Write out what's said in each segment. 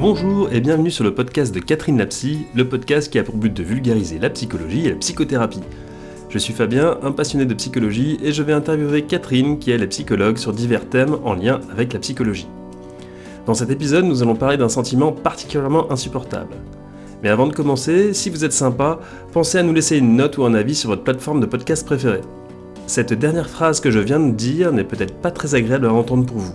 Bonjour et bienvenue sur le podcast de Catherine Lapsy, le podcast qui a pour but de vulgariser la psychologie et la psychothérapie. Je suis Fabien, un passionné de psychologie, et je vais interviewer Catherine, qui est la psychologue, sur divers thèmes en lien avec la psychologie. Dans cet épisode, nous allons parler d'un sentiment particulièrement insupportable. Mais avant de commencer, si vous êtes sympa, pensez à nous laisser une note ou un avis sur votre plateforme de podcast préférée. Cette dernière phrase que je viens de dire n'est peut-être pas très agréable à entendre pour vous.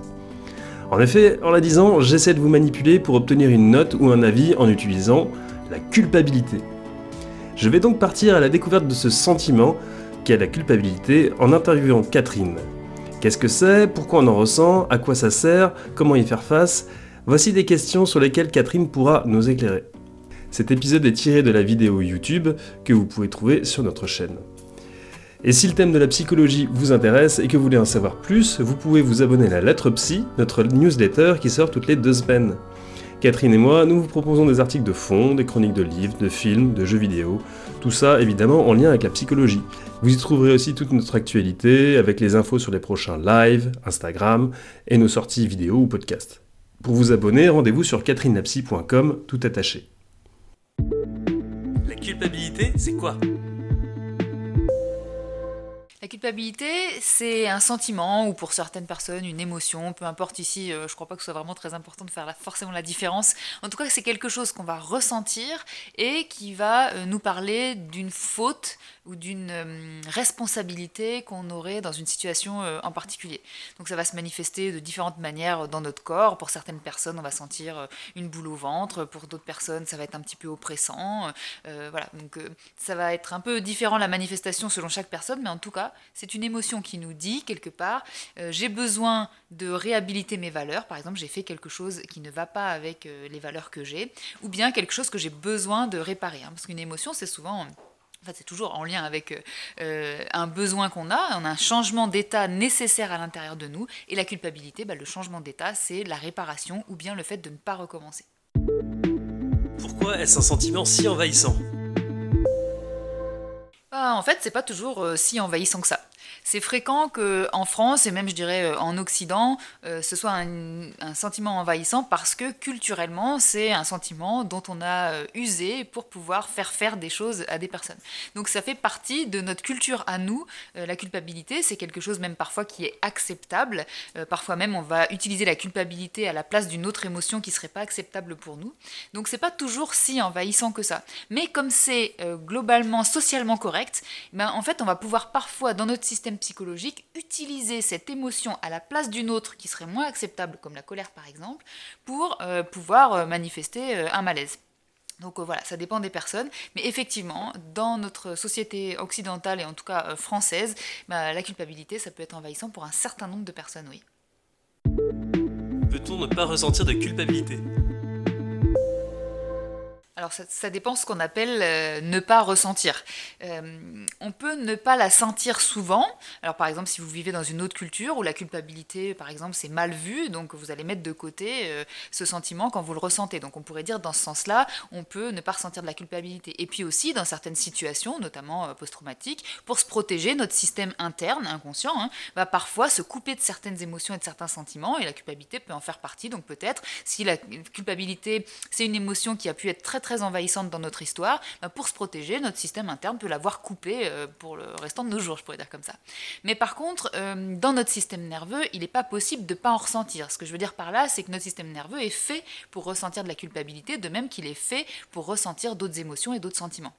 En effet, en la disant, j'essaie de vous manipuler pour obtenir une note ou un avis en utilisant la culpabilité. Je vais donc partir à la découverte de ce sentiment qu'est la culpabilité en interviewant Catherine. Qu'est-ce que c'est? Pourquoi on en ressent? À quoi ça sert? Comment y faire face? Voici des questions sur lesquelles Catherine pourra nous éclairer. Cet épisode est tiré de la vidéo YouTube que vous pouvez trouver sur notre chaîne. Et si le thème de la psychologie vous intéresse et que vous voulez en savoir plus, vous pouvez vous abonner à la Lettre Psy, notre newsletter qui sort toutes les deux semaines. Catherine et moi, nous vous proposons des articles de fond, des chroniques de livres, de films, de jeux vidéo, tout ça évidemment en lien avec la psychologie. Vous y trouverez aussi toute notre actualité avec les infos sur les prochains lives, Instagram et nos sorties vidéo ou podcasts. Pour vous abonner, rendez-vous sur catherinelapsy.com tout attaché. La culpabilité, c'est quoi? La culpabilité, c'est un sentiment ou pour certaines personnes une émotion, peu importe ici, euh, je crois pas que ce soit vraiment très important de faire forcément la différence. En tout cas, c'est quelque chose qu'on va ressentir et qui va euh, nous parler d'une faute ou d'une euh, responsabilité qu'on aurait dans une situation en particulier. Donc ça va se manifester de différentes manières dans notre corps. Pour certaines personnes, on va sentir une boule au ventre, pour d'autres personnes, ça va être un petit peu oppressant. voilà, donc ça va être un peu différent la manifestation selon chaque personne, mais en tout cas, c'est une émotion qui nous dit quelque part, euh, j'ai besoin de réhabiliter mes valeurs, par exemple j'ai fait quelque chose qui ne va pas avec euh, les valeurs que j'ai, ou bien quelque chose que j'ai besoin de réparer. Hein. parce qu'une émotion, c'est souvent... En fait, c'est toujours en lien avec euh, un besoin qu'on a, on a un changement d'état nécessaire à l'intérieur de nous, et la culpabilité, bah, le changement d'état, c'est la réparation ou bien le fait de ne pas recommencer. Pourquoi est-ce un sentiment si envahissant? Ah, en fait, c'est pas toujours euh, si envahissant que ça. C'est fréquent qu'en France, et même je dirais euh, en Occident, euh, ce soit un, sentiment envahissant parce que culturellement, c'est un sentiment dont on a usé pour pouvoir faire faire des choses à des personnes. Donc ça fait partie de notre culture à nous. la culpabilité, c'est quelque chose même parfois qui est acceptable. parfois même, on va utiliser la culpabilité à la place d'une autre émotion qui serait pas acceptable pour nous. Donc c'est pas toujours si envahissant que ça. Mais comme c'est globalement socialement correct, ben, en fait, on va pouvoir parfois, dans notre système psychologique, utiliser cette émotion à la place d'une autre qui serait moins acceptable, comme la colère par exemple, pour euh, pouvoir euh, manifester euh, un malaise. Donc voilà, ça dépend des personnes, mais effectivement, dans notre société occidentale et en tout cas française, ben, la culpabilité, ça peut être envahissant pour un certain nombre de personnes, oui. Peut-on ne pas ressentir de culpabilité? Alors ça, dépend ce qu'on appelle euh, ne pas ressentir. Euh, on peut ne pas la sentir souvent. Alors par exemple si vous vivez dans une autre culture où la culpabilité par exemple c'est mal vu, donc vous allez mettre de côté euh, ce sentiment quand vous le ressentez. Donc on pourrait dire dans ce sens-là, on peut ne pas ressentir de la culpabilité. Et puis aussi dans certaines situations, notamment post-traumatiques, pour se protéger, notre système interne, inconscient, hein, va parfois se couper de certaines émotions et de certains sentiments et la culpabilité peut en faire partie. Donc peut-être si la culpabilité c'est une émotion qui a pu être très très envahissante dans notre histoire, bah, pour se protéger, notre système interne peut l'avoir coupée euh, pour le restant de nos jours, je pourrais dire comme ça. Mais par contre, euh, dans notre système nerveux, il n'est pas possible de ne pas en ressentir. Ce que je veux dire par là, c'est que notre système nerveux est fait pour ressentir de la culpabilité, de même qu'il est fait pour ressentir d'autres émotions et d'autres sentiments.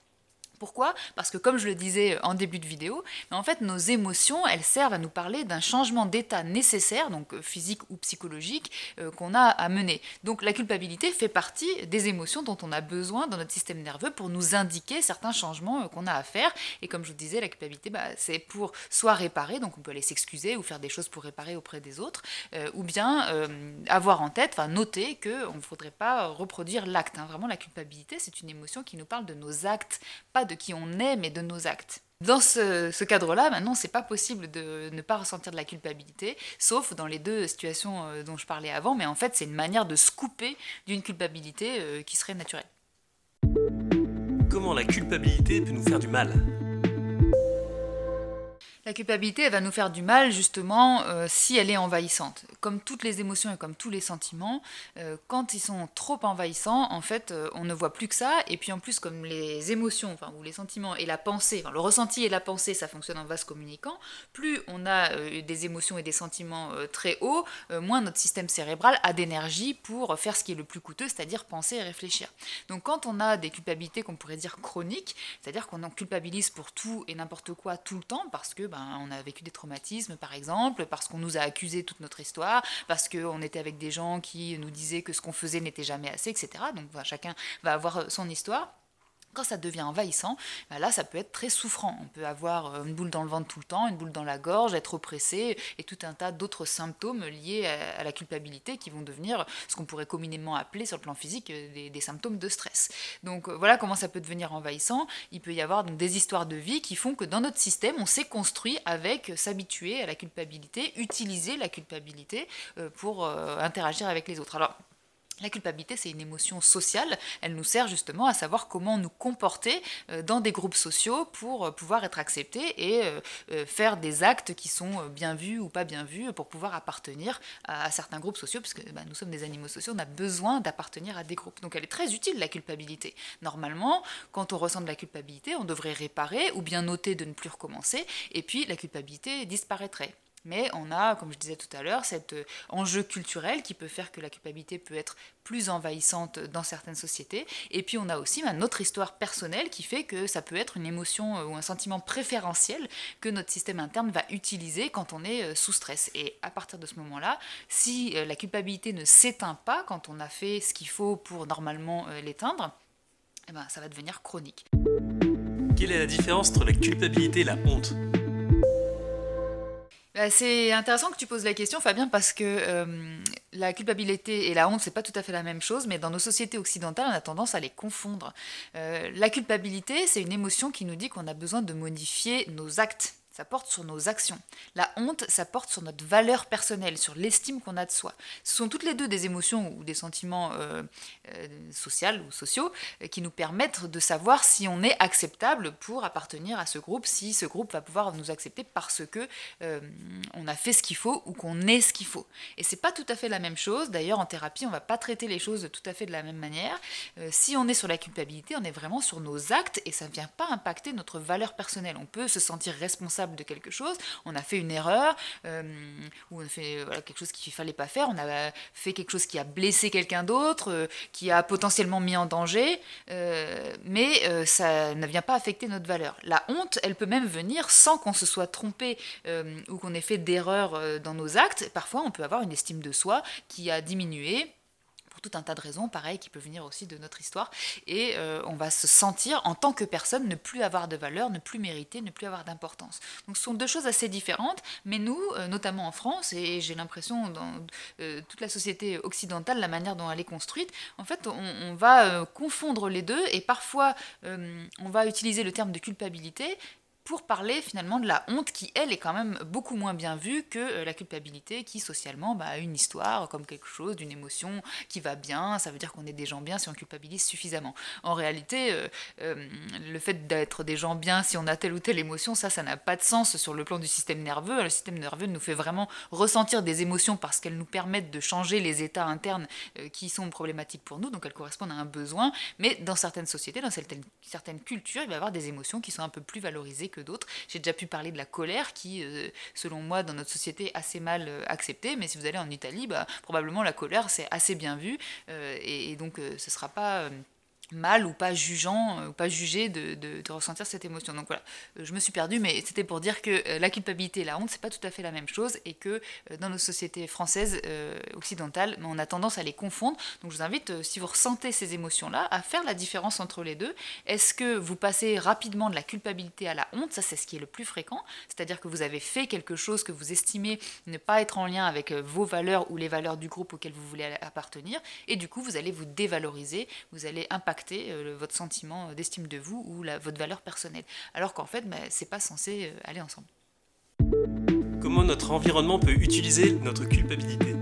Pourquoi? Parce que comme je le disais en début de vidéo, en fait nos émotions, elles servent à nous parler d'un changement d'état nécessaire, donc euh, physique ou psychologique, euh, qu'on a à mener. Donc la culpabilité fait partie des émotions dont on a besoin dans notre système nerveux pour nous indiquer certains changements euh, qu'on a à faire. Et comme je vous disais, la culpabilité, bah, c'est pour soit réparer, donc on peut aller s'excuser ou faire des choses pour réparer auprès des autres, ou bien avoir en tête, enfin noter qu'on ne faudrait pas reproduire l'acte. Hein. Vraiment la culpabilité, c'est une émotion qui nous parle de nos actes, de qui on est, mais de nos actes. Dans ce, cadre-là, maintenant, c'est pas possible de ne pas ressentir de la culpabilité, sauf dans les deux situations euh, dont je parlais avant, mais en fait, c'est une manière de se couper d'une culpabilité euh, qui serait naturelle. Comment la culpabilité peut nous faire du mal? La culpabilité, elle va nous faire du mal justement euh, si elle est envahissante. Comme toutes les émotions et comme tous les sentiments, euh, quand ils sont trop envahissants, en fait, euh, on ne voit plus que ça. Et puis en plus, comme les émotions, enfin, ou les sentiments et la pensée, le ressenti et la pensée, ça fonctionne en vase communicant, plus on a des émotions et des sentiments très hauts, moins notre système cérébral a d'énergie pour faire ce qui est le plus coûteux, c'est-à-dire penser et réfléchir. Donc quand on a des culpabilités qu'on pourrait dire chroniques, c'est-à-dire qu'on en culpabilise pour tout et n'importe quoi tout le temps, parce que ben, on a vécu des traumatismes par exemple, parce qu'on nous a accusé toute notre histoire, parce qu'on était avec des gens qui nous disaient que ce qu'on faisait n'était jamais assez, etc. Donc chacun va avoir son histoire. Quand ça devient envahissant, bah là, ça peut être très souffrant. On peut avoir euh, une boule dans le ventre tout le temps, une boule dans la gorge, être oppressé et tout un tas d'autres symptômes liés à, la culpabilité qui vont devenir ce qu'on pourrait communément appeler sur le plan physique euh, des, symptômes de stress. Donc euh, voilà comment ça peut devenir envahissant. Il peut y avoir donc des histoires de vie qui font que dans notre système, on s'est construit avec s'habituer à la culpabilité, utiliser la culpabilité pour interagir avec les autres. Alors la culpabilité, c'est une émotion sociale. Elle nous sert justement à savoir comment nous comporter euh, dans des groupes sociaux pour euh, pouvoir être acceptés et euh, faire des actes qui sont bien vus ou pas bien vus pour pouvoir appartenir à certains groupes sociaux, puisque bah, nous sommes des animaux sociaux, on a besoin d'appartenir à des groupes. Donc elle est très utile, la culpabilité. Normalement, quand on ressent de la culpabilité, on devrait réparer ou bien noter de ne plus recommencer, et puis la culpabilité disparaîtrait. Mais on a, comme je disais tout à l'heure, cet euh, enjeu culturel qui peut faire que la culpabilité peut être plus envahissante dans certaines sociétés. Et puis on a aussi bah, notre histoire personnelle qui fait que ça peut être une émotion euh, ou un sentiment préférentiel que notre système interne va utiliser quand on est euh, sous stress. Et à partir de ce moment-là, si la culpabilité ne s'éteint pas quand on a fait ce qu'il faut pour normalement l'éteindre, eh ben, ça va devenir chronique. Quelle est la différence entre la culpabilité et la honte? C'est intéressant que tu poses la question, Fabien, parce que euh, la culpabilité et la honte, c'est pas tout à fait la même chose, mais dans nos sociétés occidentales, on a tendance à les confondre. Euh, la culpabilité, c'est une émotion qui nous dit qu'on a besoin de modifier nos actes ça porte sur nos actions. La honte, ça porte sur notre valeur personnelle, sur l'estime qu'on a de soi. Ce sont toutes les deux des émotions ou des sentiments euh, euh, sociaux ou sociaux euh, qui nous permettent de savoir si on est acceptable pour appartenir à ce groupe, si ce groupe va pouvoir nous accepter parce que on a fait ce qu'il faut ou qu'on est ce qu'il faut. Et c'est pas tout à fait la même chose. D'ailleurs, en thérapie, on va pas traiter les choses tout à fait de la même manière. si on est sur la culpabilité, on est vraiment sur nos actes et ça ne vient pas impacter notre valeur personnelle. On peut se sentir responsable de quelque chose, on a fait une erreur, euh, ou on a fait quelque chose qu'il fallait pas faire, on a fait quelque chose qui a blessé quelqu'un d'autre, euh, qui a potentiellement mis en danger, euh, mais ça ne vient pas affecter notre valeur. La honte, elle peut même venir sans qu'on se soit trompé ou qu'on ait fait d'erreurs dans nos actes. Parfois, on peut avoir une estime de soi qui a diminué tout un tas de raisons, pareil, qui peuvent venir aussi de notre histoire. Et euh, on va se sentir, en tant que personne, ne plus avoir de valeur, ne plus mériter, ne plus avoir d'importance. Donc ce sont deux choses assez différentes, mais nous, euh, notamment en France, et j'ai l'impression dans euh, toute la société occidentale, la manière dont elle est construite, en fait, on, va confondre les deux, et parfois on va utiliser le terme de culpabilité, pour parler finalement de la honte qui, elle, est quand même beaucoup moins bien vue que euh, la culpabilité qui, socialement, bah, a une histoire comme quelque chose, d'une émotion qui va bien, ça veut dire qu'on est des gens bien si on culpabilise suffisamment. En réalité, euh, euh, le fait d'être des gens bien si on a telle ou telle émotion, ça, ça n'a pas de sens sur le plan du système nerveux. Le système nerveux nous fait vraiment ressentir des émotions parce qu'elles nous permettent de changer les états internes qui sont problématiques pour nous, donc elles correspondent à un besoin, mais dans certaines sociétés, dans certaines, certaines cultures, il va y avoir des émotions qui sont un peu plus valorisées que d'autres. J'ai déjà pu parler de la colère qui, euh, selon moi, dans notre société, est assez mal euh, acceptée. Mais si vous allez en Italie, bah, probablement la colère, c'est assez bien vu. Euh, et, et, donc, ce ne sera pas mal ou pas jugeant euh, ou pas jugé de, de, ressentir cette émotion. Donc voilà, euh, je me suis perdue, mais c'était pour dire que euh, la culpabilité et la honte, c'est pas tout à fait la même chose et que dans nos sociétés françaises, occidentales, on a tendance à les confondre. Donc je vous invite, si vous ressentez ces émotions-là, à faire la différence entre les deux. Est-ce que vous passez rapidement de la culpabilité à la honte? Ça, c'est ce qui est le plus fréquent. C'est-à-dire que vous avez fait quelque chose que vous estimez ne pas être en lien avec vos valeurs ou les valeurs du groupe auquel vous voulez appartenir. Et du coup, vous allez vous dévaloriser, vous allez impacter euh, votre sentiment d'estime de vous ou votre valeur personnelle. Alors qu'en fait, bah, c'est pas censé euh, aller ensemble. Comment notre environnement peut utiliser notre culpabilité?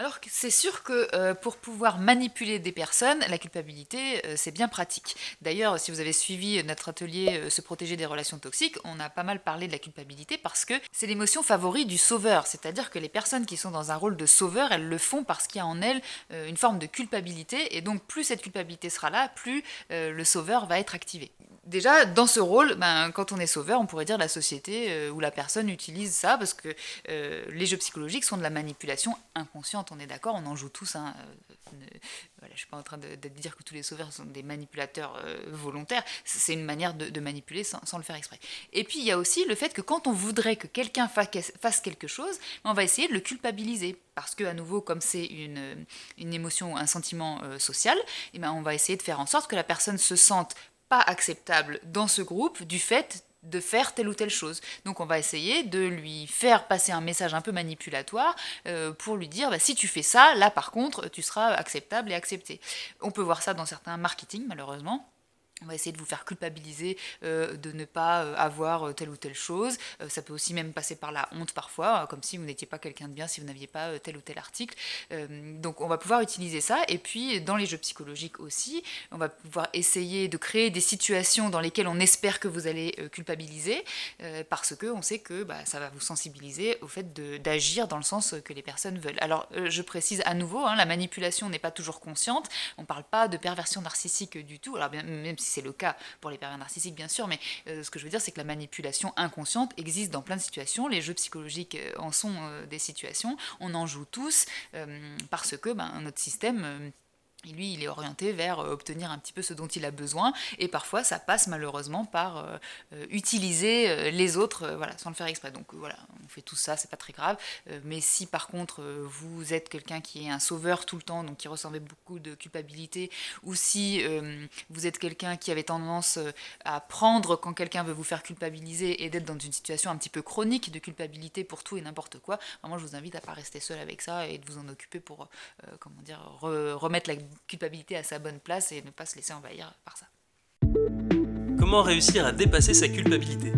Alors C'est sûr que euh, pour pouvoir manipuler des personnes, la culpabilité, euh, c'est bien pratique. D'ailleurs, si vous avez suivi notre atelier euh, Se protéger des relations toxiques, on a pas mal parlé de la culpabilité parce que c'est l'émotion favorite du sauveur. C'est-à-dire que les personnes qui sont dans un rôle de sauveur, elles le font parce qu'il y a en elles une forme de culpabilité. Et donc, plus cette culpabilité sera là, plus le sauveur va être activé déjà, dans ce rôle, ben, quand on est sauveur, on pourrait dire la société euh, où la personne utilise ça, parce que euh, les jeux psychologiques sont de la manipulation inconsciente, on est d'accord, on en joue tous. Hein, euh, je ne suis pas en train de, dire que tous les sauveurs sont des manipulateurs volontaires, c'est une manière de, manipuler sans, le faire exprès. Et puis, il y a aussi le fait que quand on voudrait que quelqu'un fasse quelque chose, on va essayer de le culpabiliser. Parce que, à nouveau, comme c'est une, une émotion, un sentiment social, eh ben, on va essayer de faire en sorte que la personne se sente pas acceptable dans ce groupe du fait de faire telle ou telle chose. Donc on va essayer de lui faire passer un message un peu manipulatoire euh, pour lui dire bah, si tu fais ça, là par contre tu seras acceptable et accepté. On peut voir ça dans certains marketing malheureusement. On va essayer de vous faire culpabiliser euh, de ne pas euh, avoir euh, telle ou telle chose. ça peut aussi même passer par la honte parfois, comme si vous n'étiez pas quelqu'un de bien si vous n'aviez pas tel ou tel article. donc on va pouvoir utiliser ça. Et puis dans les jeux psychologiques aussi, on va pouvoir essayer de créer des situations dans lesquelles on espère que vous allez culpabiliser, parce que on sait que bah, ça va vous sensibiliser au fait d'agir dans le sens que les personnes veulent. Alors je précise à nouveau, hein, la manipulation n'est pas toujours consciente. On ne parle pas de perversion narcissique du tout. Alors bien, même si c'est le cas pour les pervers narcissiques bien sûr, mais euh, ce que je veux dire c'est que la manipulation inconsciente existe dans plein de situations, les jeux psychologiques euh, en sont euh, des situations, on en joue tous parce que ben, notre système et lui, il est orienté vers euh, obtenir un petit peu ce dont il a besoin, et parfois ça passe malheureusement par euh, euh, utiliser les autres, voilà, sans le faire exprès. Donc voilà, on fait tout ça, c'est pas très grave. mais si par contre vous êtes quelqu'un qui est un sauveur tout le temps, donc qui ressentait beaucoup de culpabilité, ou si vous êtes quelqu'un qui avait tendance à prendre quand quelqu'un veut vous faire culpabiliser et d'être dans une situation un petit peu chronique de culpabilité pour tout et n'importe quoi, vraiment je vous invite à pas rester seul avec ça et de vous en occuper pour, comment dire, remettre la culpabilité à sa bonne place et ne pas se laisser envahir par ça. Comment réussir à dépasser sa culpabilité?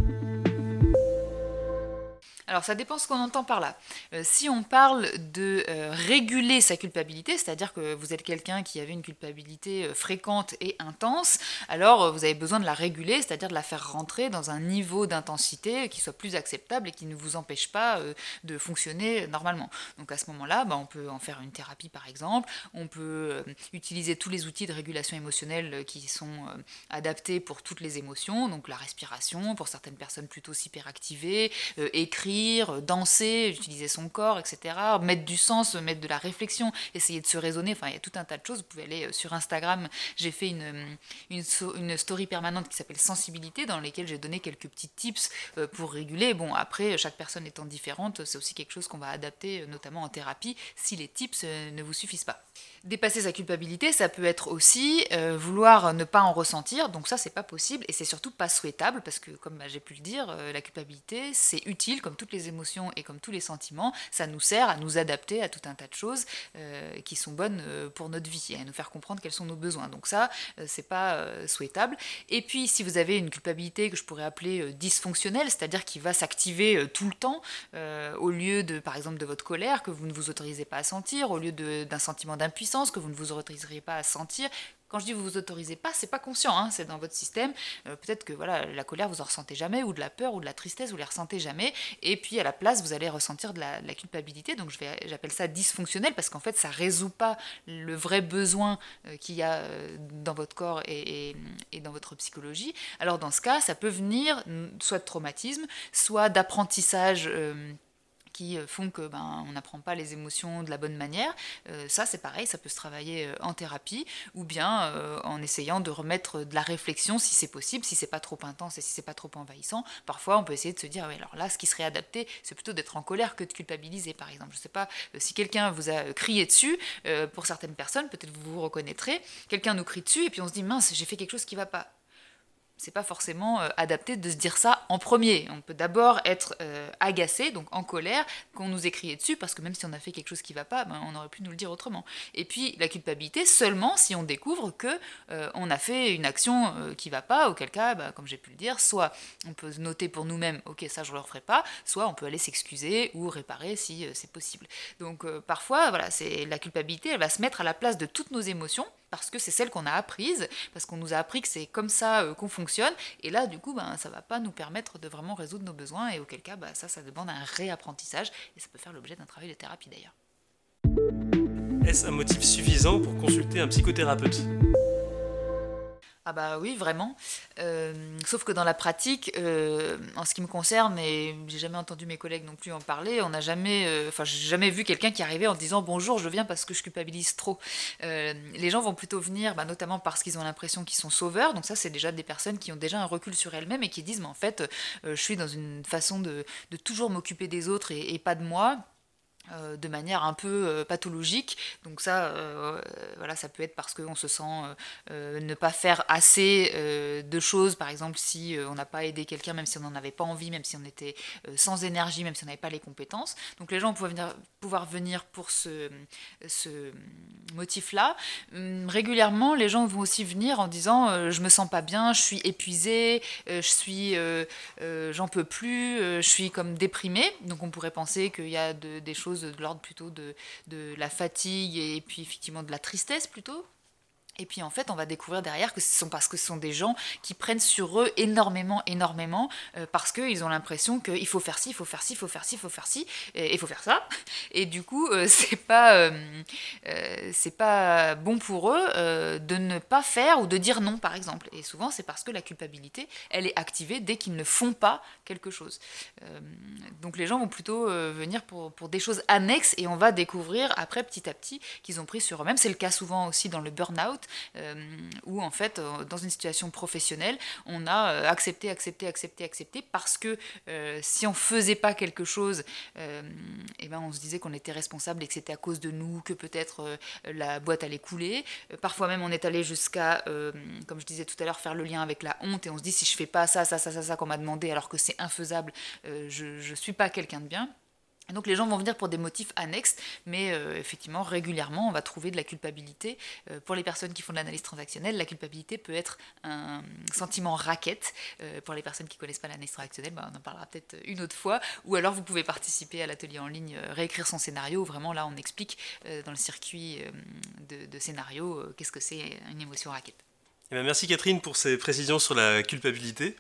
Alors ça dépend ce qu'on entend par là. Euh, si on parle de euh, réguler sa culpabilité, c'est-à-dire que vous êtes quelqu'un qui avait une culpabilité euh, fréquente et intense, alors vous avez besoin de la réguler, c'est-à-dire de la faire rentrer dans un niveau d'intensité qui soit plus acceptable et qui ne vous empêche pas de fonctionner normalement. Donc à ce moment-là, bah, on peut en faire une thérapie par exemple, on peut utiliser tous les outils de régulation émotionnelle qui sont adaptés pour toutes les émotions, donc la respiration, pour certaines personnes plutôt hyperactivées, écrire, euh, danser, utiliser son corps, etc. Mettre du sens, mettre de la réflexion, essayer de se raisonner. Enfin, il y a tout un tas de choses. Vous pouvez aller euh, sur Instagram. J'ai fait une, euh, une, story permanente qui s'appelle Sensibilité, dans lesquelles j'ai donné quelques petits tips pour réguler. Bon, après, chaque personne étant différente, c'est aussi quelque chose qu'on va adapter, notamment en thérapie, si les tips ne vous suffisent pas. Dépasser sa culpabilité, ça peut être aussi euh, vouloir ne pas en ressentir, donc ça c'est pas possible et c'est surtout pas souhaitable parce que comme bah, j'ai pu le dire, euh, la culpabilité c'est utile comme toutes les émotions et comme tous les sentiments, ça nous sert à nous adapter à tout un tas de choses euh, qui sont bonnes pour notre vie et à nous faire comprendre quels sont nos besoins. Donc ça c'est pas souhaitable. Et puis si vous avez une culpabilité que je pourrais appeler dysfonctionnelle, c'est-à-dire qui va s'activer tout le temps au lieu de par exemple de votre colère que vous ne vous autorisez pas à sentir, au lieu d'un sentiment d'impuissance que vous ne vous autoriseriez pas à sentir. Quand je dis vous vous autorisez pas, c'est pas conscient, hein, c'est dans votre système. Euh, peut-être que voilà, la colère vous en ressentez jamais, ou de la peur, ou de la tristesse, vous les ressentez jamais. Et puis à la place, vous allez ressentir de la, culpabilité. Donc j'appelle ça dysfonctionnel parce qu'en fait, ça résout pas le vrai besoin euh, qu'il y a euh, dans votre corps et, dans votre psychologie. Alors dans ce cas, ça peut venir soit de traumatisme, soit d'apprentissage euh, font que ben, on n'apprend pas les émotions de la bonne manière. Euh, ça, c'est pareil, ça peut se travailler euh, en thérapie ou bien en essayant de remettre de la réflexion si c'est possible, si c'est pas trop intense et si c'est pas trop envahissant. Parfois, on peut essayer de se dire, alors là, ce qui serait adapté, c'est plutôt d'être en colère que de culpabiliser, par exemple. Je sais pas si quelqu'un vous a crié dessus, pour certaines personnes, peut-être vous vous reconnaîtrez, quelqu'un nous crie dessus et puis on se dit, mince, j'ai fait quelque chose qui va pas c'est pas forcément adapté de se dire ça en premier. On peut d'abord être agacé, donc en colère, qu'on nous ait crié dessus, parce que même si on a fait quelque chose qui va pas, ben, on aurait pu nous le dire autrement. Et puis la culpabilité seulement si on découvre que on a fait une action qui va pas, auquel cas, ben, comme j'ai pu le dire, soit on peut noter pour nous-mêmes, ok ça je le referai pas, soit on peut aller s'excuser ou réparer si c'est possible. Donc parfois, voilà, c'est la culpabilité, elle va se mettre à la place de toutes nos émotions parce que c'est celle qu'on a apprise, parce qu'on nous a appris que c'est comme ça euh, qu'on fonctionne, et là du coup ben, ça va pas nous permettre de vraiment résoudre nos besoins, et auquel cas ben, ça ça demande un réapprentissage, et ça peut faire l'objet d'un travail de thérapie d'ailleurs. Est-ce un motif suffisant pour consulter un psychothérapeute? Ah bah oui, vraiment. Euh, sauf que dans la pratique, euh, en ce qui me concerne, et j'ai jamais entendu mes collègues non plus en parler, on n'a jamais, euh, j'ai jamais vu quelqu'un qui arrivait en disant bonjour, je viens parce que je culpabilise trop. les gens vont plutôt venir, bah, notamment parce qu'ils ont l'impression qu'ils sont sauveurs. Donc ça, c'est déjà des personnes qui ont déjà un recul sur elles-mêmes et qui disent mais en fait, je suis dans une façon de, toujours m'occuper des autres et pas de moi. Euh, de manière un peu euh, pathologique. Donc ça, euh, voilà, ça peut être parce qu'on se sent ne pas faire assez de choses, par exemple si on n'a pas aidé quelqu'un, même si on n'en avait pas envie, même si on était sans énergie, même si on n'avait pas les compétences. Donc les gens vont venir, pouvoir venir pour ce, ce motif-là. Hum, régulièrement, les gens vont aussi venir en disant je me sens pas bien, je suis épuisé, je suis, j'en peux plus, je suis comme déprimé. Donc on pourrait penser qu'il y a des choses de l'ordre plutôt de, la fatigue et puis effectivement de la tristesse plutôt. Et puis en fait, on va découvrir derrière que ce sont parce que ce sont des gens qui prennent sur eux énormément, énormément, euh, parce qu'ils ont l'impression qu'il faut faire ci, il faut faire ci, il faut faire ci, il faut faire ci, et il faut faire ça. Et du coup, euh, c'est pas, euh, c'est pas bon pour eux de ne pas faire ou de dire non, par exemple. Et souvent, c'est parce que la culpabilité, elle est activée dès qu'ils ne font pas quelque chose. donc les gens vont plutôt venir pour, pour des choses annexes, et on va découvrir après, petit à petit, qu'ils ont pris sur eux-mêmes. C'est le cas souvent aussi dans le burn-out euh, où en fait, euh, dans une situation professionnelle, on a euh, accepté, accepté, accepté, accepté, parce que si on faisait pas quelque chose, eh ben on se disait qu'on était responsable et que c'était à cause de nous que peut-être la boîte allait couler. parfois même, on est allé jusqu'à, comme je disais tout à l'heure, faire le lien avec la honte et on se dit si je fais pas ça, ça, ça, ça, ça qu'on m'a demandé alors que c'est infaisable, je ne suis pas quelqu'un de bien donc les gens vont venir pour des motifs annexes, mais euh, effectivement régulièrement on va trouver de la culpabilité. Euh, pour les personnes qui font de l'analyse transactionnelle, la culpabilité peut être un sentiment raquette. Euh, pour les personnes qui ne connaissent pas l'analyse transactionnelle, bah, on en parlera peut-être une autre fois. Ou alors vous pouvez participer à l'atelier en ligne Réécrire son scénario, vraiment là on explique dans le circuit de, de scénario qu'est-ce que c'est une émotion raquette. Eh ben, merci Catherine pour ces précisions sur la culpabilité.